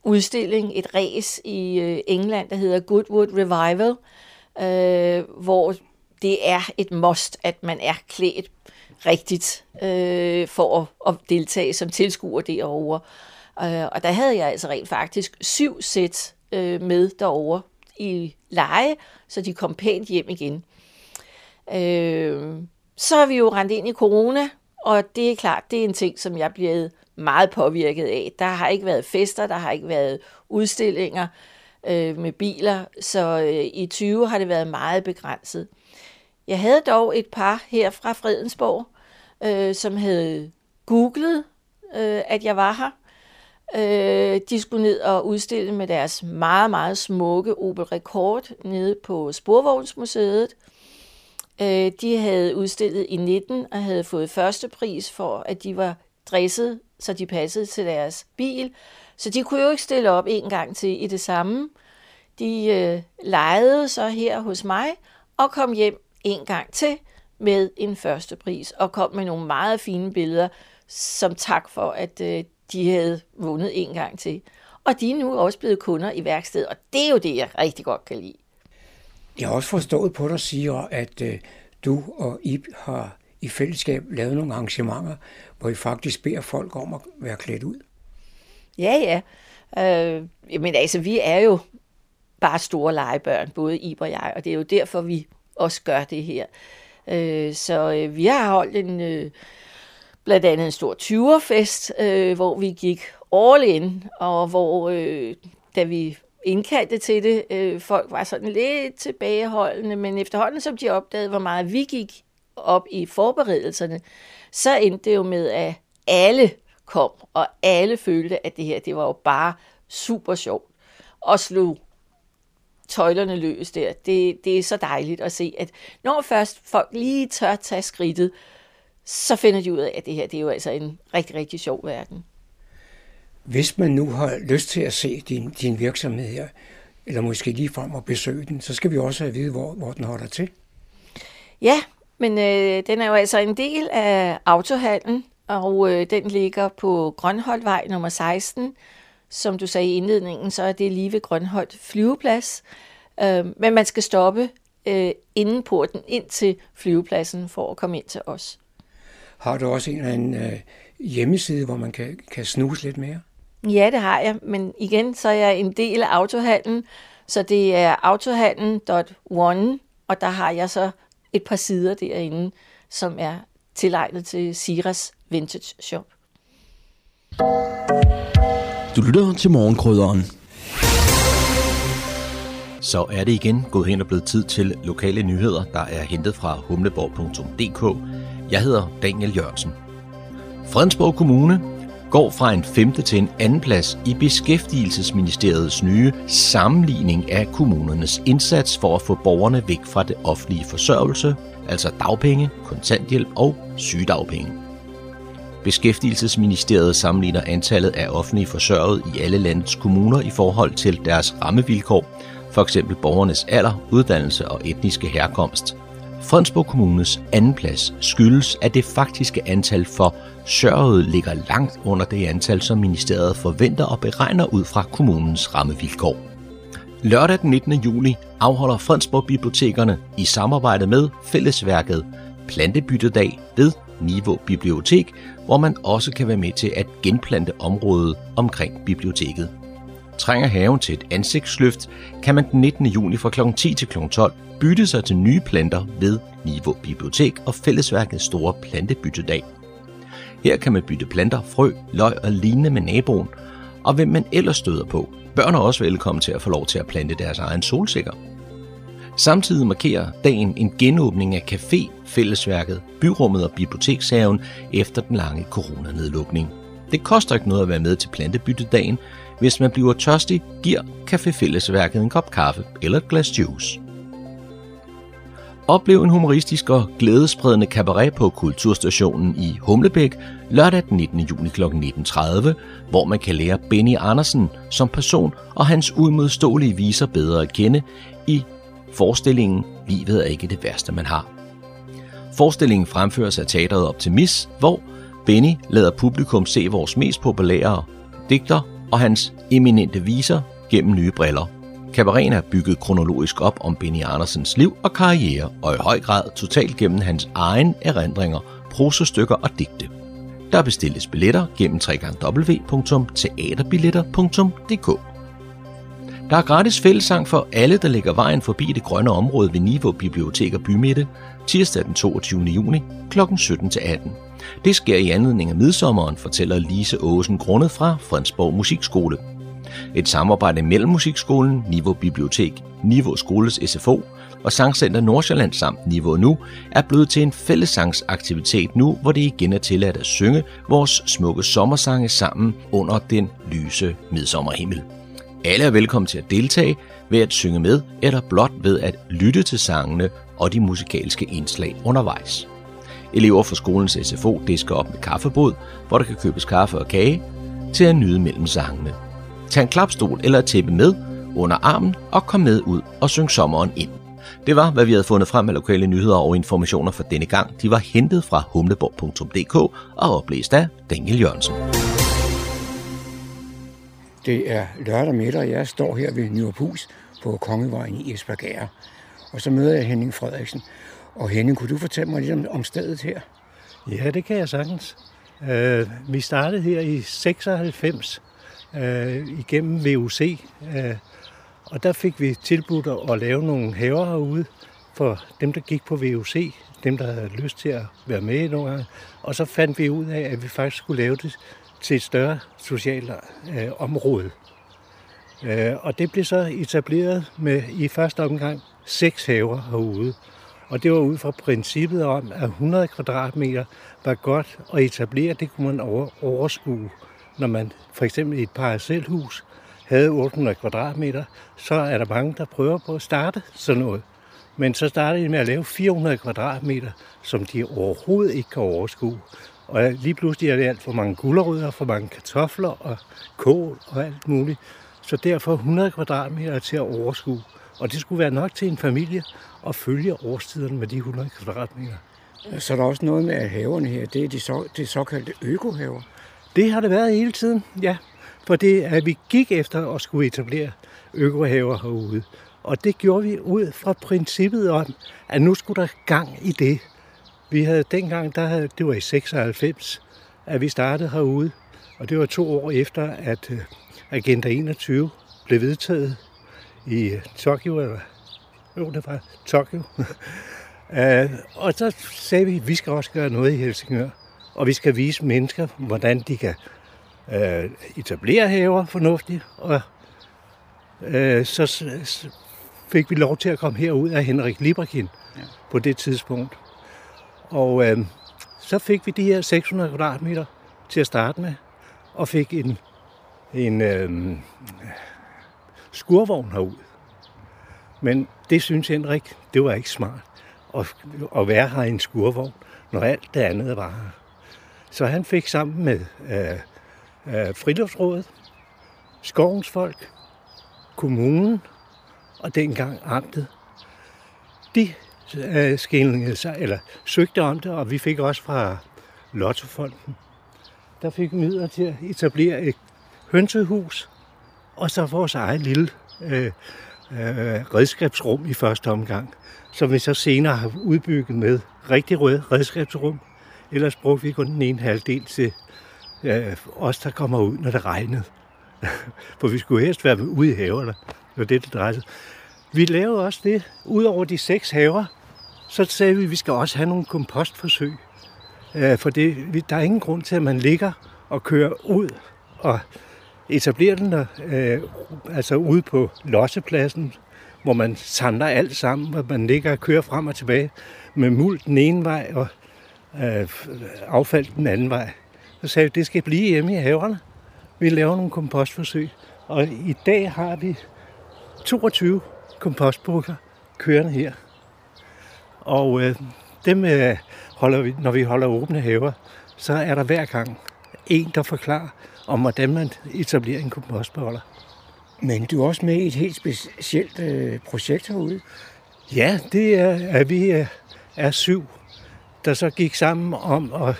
Speaker 15: udstilling, et ræs i øh, England, der hedder Goodwood Revival, øh, hvor det er et must, at man er klædt rigtigt øh, for at, at deltage som tilskuer derovre. Øh, og der havde jeg altså rent faktisk syv sæt øh, med derovre i leje, så de kom pænt hjem igen. Øh, så er vi jo rent ind i corona, og det er klart, det er en ting, som jeg bliver meget påvirket af. Der har ikke været fester, der har ikke været udstillinger øh, med biler, så øh, i 20 har det været meget begrænset. Jeg havde dog et par her fra Fredensborg, øh, som havde googlet, øh, at jeg var her. Øh, de skulle ned og udstille med deres meget, meget smukke Opel Rekord nede på Sporvognsmuseet. Øh, de havde udstillet i 19 og havde fået første pris for, at de var dresset, så de passede til deres bil. Så de kunne jo ikke stille op en gang til i det samme. De øh, lejede så her hos mig og kom hjem en gang til med en første pris og kom med nogle meget fine billeder som tak for, at øh, de havde vundet en gang til. Og de er nu også blevet kunder i værkstedet, og det er jo det, jeg rigtig godt kan lide.
Speaker 7: Jeg har også forstået på dig, siger, at øh, du og Ib har i fællesskab lavet nogle arrangementer, hvor I faktisk beder folk om at være klædt ud.
Speaker 15: Ja, ja. Øh, men altså, vi er jo bare store legebørn, både Ib og jeg, og det er jo derfor, vi også gør det her. Øh, så øh, vi har holdt en, øh, blandt andet en stor 20'er-fest, øh, hvor vi gik all in, og hvor øh, da vi indkaldte til det, øh, folk var sådan lidt tilbageholdende, men efterhånden som de opdagede, hvor meget vi gik op i forberedelserne, så endte det jo med, at alle kom, og alle følte, at det her, det var jo bare super sjovt, og slog tøjlerne løs der. Det, det er så dejligt at se, at når først folk lige tør tage skridtet, så finder de ud af, at det her det er jo altså en rigtig, rigtig sjov verden.
Speaker 7: Hvis man nu har lyst til at se din, din virksomhed her, eller måske lige frem og besøge den, så skal vi også have at vide, hvor, hvor den holder til.
Speaker 15: Ja, men øh, den er jo altså en del af autohallen, og øh, den ligger på Grønholdvej nummer 16. Som du sagde i indledningen, så er det lige ved Grønholdt flyveplads. Øh, men man skal stoppe øh, inden porten ind til flyvepladsen for at komme ind til os.
Speaker 7: Har du også en eller anden øh, hjemmeside, hvor man kan, kan snuse lidt mere?
Speaker 15: Ja, det har jeg, men igen, så er jeg en del af autohallen, så det er autohallen.one, og der har jeg så et par sider derinde, som er tilegnet til Siras Vintage Shop.
Speaker 5: Du lytter til morgenkrydderen. Så er det igen gået hen og blevet tid til lokale nyheder, der er hentet fra humleborg.dk. Jeg hedder Daniel Jørgensen. Fredensborg Kommune går fra en femte til en anden plads i Beskæftigelsesministeriets nye sammenligning af kommunernes indsats for at få borgerne væk fra det offentlige forsørgelse, altså dagpenge, kontanthjælp og sygedagpenge. Beskæftigelsesministeriet sammenligner antallet af offentlige forsørget i alle landets kommuner i forhold til deres rammevilkår, f.eks. borgernes alder, uddannelse og etniske herkomst. Fredensborg Kommunes andenplads skyldes, at det faktiske antal for sørgede ligger langt under det antal, som ministeriet forventer og beregner ud fra kommunens rammevilkår. Lørdag den 19. juli afholder Fredensborg Bibliotekerne i samarbejde med Fællesværket Plantebyttedag ved Niveau Bibliotek, hvor man også kan være med til at genplante området omkring biblioteket. Trænger haven til et ansigtsløft, kan man den 19. juni fra kl. 10 til kl. 12 bytte sig til nye planter ved Niveau Bibliotek og Fællesværkets store plantebyttedag. Her kan man bytte planter, frø, løg og lignende med naboen, og hvem man ellers støder på. Børn er også velkommen til at få lov til at plante deres egen solsikker. Samtidig markerer dagen en genåbning af café, fællesværket, byrummet og bibliotekshaven efter den lange coronanedlukning. Det koster ikke noget at være med til plantebyttedagen. Hvis man bliver tørstig, giver Café Fællesværket en kop kaffe eller et glas juice. Oplev en humoristisk og glædespredende cabaret på Kulturstationen i Humlebæk lørdag den 19. juni kl. 19.30, hvor man kan lære Benny Andersen som person og hans uimodståelige viser bedre at kende i forestillingen Livet er ikke det værste, man har. Forestillingen fremføres af teateret Optimis, hvor Benny lader publikum se vores mest populære digter og hans eminente viser gennem nye briller. Kabareten er bygget kronologisk op om Benny Andersens liv og karriere, og i høj grad totalt gennem hans egen erindringer, prosestykker og digte. Der bestilles billetter gennem www.teaterbilletter.dk. Der er gratis fællesang for alle, der lægger vejen forbi det grønne område ved Niveau Bibliotek og Bymitte, tirsdag den 22. juni kl. 17-18. Det sker i anledning af midsommeren, fortæller Lise Åsen Grundet fra Fredensborg Musikskole. Et samarbejde mellem Musikskolen, Niveau Bibliotek, Niveau Skoles SFO og Sangcenter Nordsjælland samt Niveau Nu er blevet til en fællessangsaktivitet nu, hvor det igen er tilladt at synge vores smukke sommersange sammen under den lyse midsommerhimmel. Alle er velkommen til at deltage ved at synge med eller blot ved at lytte til sangene og de musikalske indslag undervejs. Elever fra skolens SFO disker op med kaffebod, hvor der kan købes kaffe og kage til at nyde mellem sangene. Tag en klapstol eller et tæppe med under armen og kom med ud og syng sommeren ind. Det var, hvad vi havde fundet frem af lokale nyheder og informationer for denne gang. De var hentet fra humleborg.dk og oplæst af Daniel Jørgensen.
Speaker 7: Det er lørdag middag, og jeg står her ved Nyruphus på Kongevejen i Esbjerg. Og så møder jeg Henning Frederiksen. Og Henning, kunne du fortælle mig lidt om, om stedet her?
Speaker 16: Ja, det kan jeg sagtens. Uh, vi startede her i 96 uh, øh, igennem VUC, uh, øh, og der fik vi tilbudt at lave nogle haver herude for dem, der gik på VUC, dem, der havde lyst til at være med nogle gange. Og så fandt vi ud af, at vi faktisk skulle lave det til et større socialt øh, område. Øh, og det blev så etableret med i første omgang seks haver herude. Og det var ud fra princippet om, at 100 kvadratmeter var godt at etablere. Det kunne man over, overskue. Når man for eksempel i et parcelhus havde 800 kvadratmeter, så er der mange, der prøver på at starte sådan noget. Men så startede de med at lave 400 kvadratmeter, som de overhovedet ikke kan overskue. Og lige pludselig er det alt for mange gulerødder, for mange kartofler og kål og alt muligt. Så derfor 100 kvadratmeter til at overskue. Og det skulle være nok til en familie at følge årstiderne med de 100 kvadratmeter.
Speaker 7: Så er der også noget med, at haverne her, det er de, så, de såkaldte økohaver.
Speaker 16: Det har det været hele tiden, ja. For det at vi gik efter at skulle etablere økohaver herude. Og det gjorde vi ud fra princippet om, at nu skulle der gang i det. Vi havde dengang, der havde, det var i 96, at vi startede herude. Og det var to år efter, at øh, Agenda 21 blev vedtaget i Tokyo, eller jo, det var Tokyo. uh, og så sagde vi, at vi skal også gøre noget i Helsingør. Og vi skal vise mennesker, hvordan de kan uh, etablere haver fornuftigt. Og uh, så fik vi lov til at komme herud af Henrik Librakin ja. på det tidspunkt. Og øh, så fik vi de her 600 kvadratmeter til at starte med, og fik en, en øh, skurvogn herud. Men det synes Henrik, det var ikke smart at, at være her i en skurvogn, når alt det andet var her. Så han fik sammen med øh, øh, friluftsrådet, skovens folk, kommunen og dengang amtet, de øh, skillede sig, eller søgte om det, og vi fik også fra Lottofonden. Der fik midler til at etablere et hønsehus, og så vores eget lille øh, øh, redskabsrum i første omgang, som vi så senere har udbygget med rigtig rød redskabsrum. Ellers brugte vi kun den ene halvdel til øh, os, der kommer ud, når det regnede. For vi skulle helst være ude i haverne. Det var det, det drejede Vi lavede også det, udover de seks haver, så sagde vi, at vi skal også have nogle kompostforsøg. Øh, for det, der er ingen grund til, at man ligger og kører ud og etablere den der, øh, altså ude på lossepladsen, hvor man samler alt sammen, hvor man ligger og kører frem og tilbage med muld den ene vej og øh, affald den anden vej. Så sagde vi, det skal blive hjemme i haverne. Vi laver nogle kompostforsøg, og i dag har vi 22 kompostbukker kørende her. Og øh, dem øh, holder vi, når vi holder åbne haver, så er der hver gang en, der forklarer om, hvordan man etablerer en kompostbeholder.
Speaker 7: Men du er også med i et helt specielt øh, projekt herude.
Speaker 16: Ja, det er, at vi er, er syv, der så gik sammen om at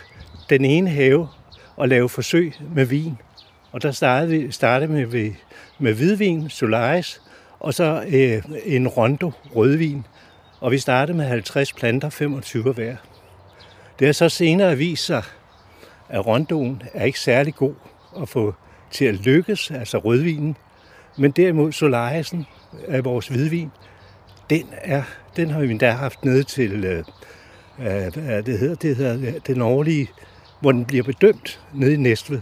Speaker 16: den ene have og lave forsøg med vin. Og der startede vi startede med, med hvidvin, Solaris, og så øh, en rondo rødvin, og vi startede med 50 planter, 25 hver. Det har så senere vist sig, at rondoen er ikke særlig god at få til at lykkes, altså rødvinen. Men derimod Solarisen af vores hvidvin, den, er, den har vi endda haft ned til, øh, hvad det hedder, det hedder den årlige, hvor den bliver bedømt nede i Næstved.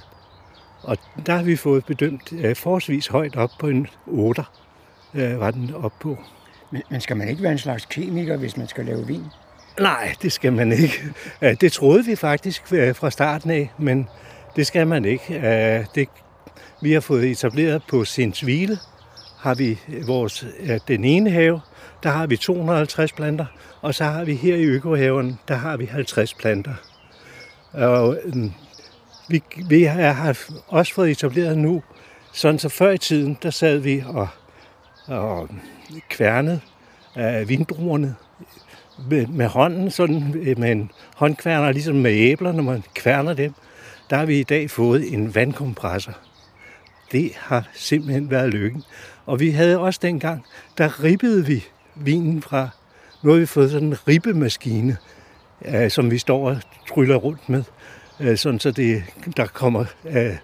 Speaker 16: Og der har vi fået bedømt øh, forholdsvis højt op på en 8, øh, var den op på.
Speaker 7: Men, men skal man ikke være en slags kemiker, hvis man skal lave vin?
Speaker 16: Nej, det skal man ikke. Øh, det troede vi faktisk øh, fra starten af, men det skal man ikke. Øh, det, vi har fået etableret på Sindsvile, har vi vores, øh, den ene have, der har vi 250 planter, og så har vi her i økohaven, der har vi 50 planter. Og mm, vi, vi har også fået etableret nu, sådan så før i tiden, der sad vi og, og kværnede af vindruerne med, med hånden, sådan øh, med en håndkværner, ligesom med æbler, når man kværner dem. Der har vi i dag fået en vandkompressor. Det har simpelthen været lykken. Og vi havde også dengang, der ribbede vi vinen fra, nu har vi fået sådan en ribbemaskine, øh, som vi står og tryller rundt med, øh, sådan så det, der kommer, øh,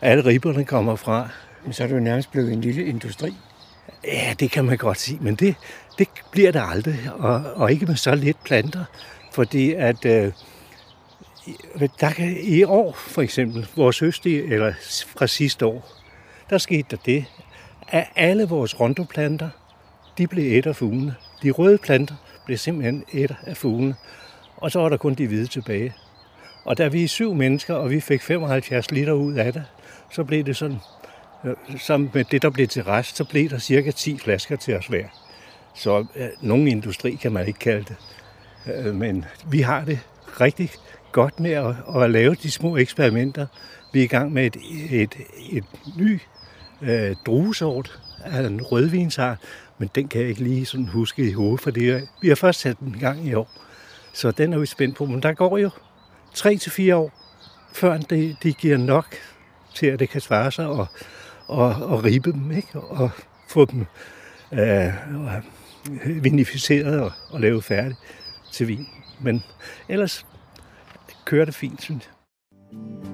Speaker 16: alle ribberne kommer fra.
Speaker 7: Men så er det jo nærmest blevet en lille industri.
Speaker 16: Ja, det kan man godt sige, men det, det bliver der aldrig, og, og ikke med så lidt planter, fordi at øh, der kan, i år for eksempel, vores østlige, eller fra sidste år, der skete der det, at alle vores rondoplanter, de blev et af fuglene. De røde planter blev simpelthen et af fuglene, og så var der kun de hvide tilbage. Og da vi er syv mennesker, og vi fik 75 liter ud af det, så blev det sådan, øh, sammen med det, der blev til rest, så blev der cirka 10 flasker til os hver. Så øh, nogen industri kan man ikke kalde det. Øh, men vi har det rigtig godt med at, at lave de små eksperimenter. Vi er i gang med et, et, et ny øh, druesort af en rødvinsart, men den kan jeg ikke lige sådan huske i hovedet, for det, vi har først sat den i gang i år. Så den er vi spændt på, men der går jo 3 til fire år, før det, de giver nok til, at det kan svare sig og, og, og ribe dem, ikke? og få dem øh, vinificeret og, og lave færdigt til vin. Men ellers kører det fint, synes jeg.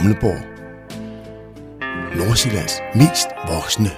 Speaker 4: Humleborg, Nordsjællands mest voksne.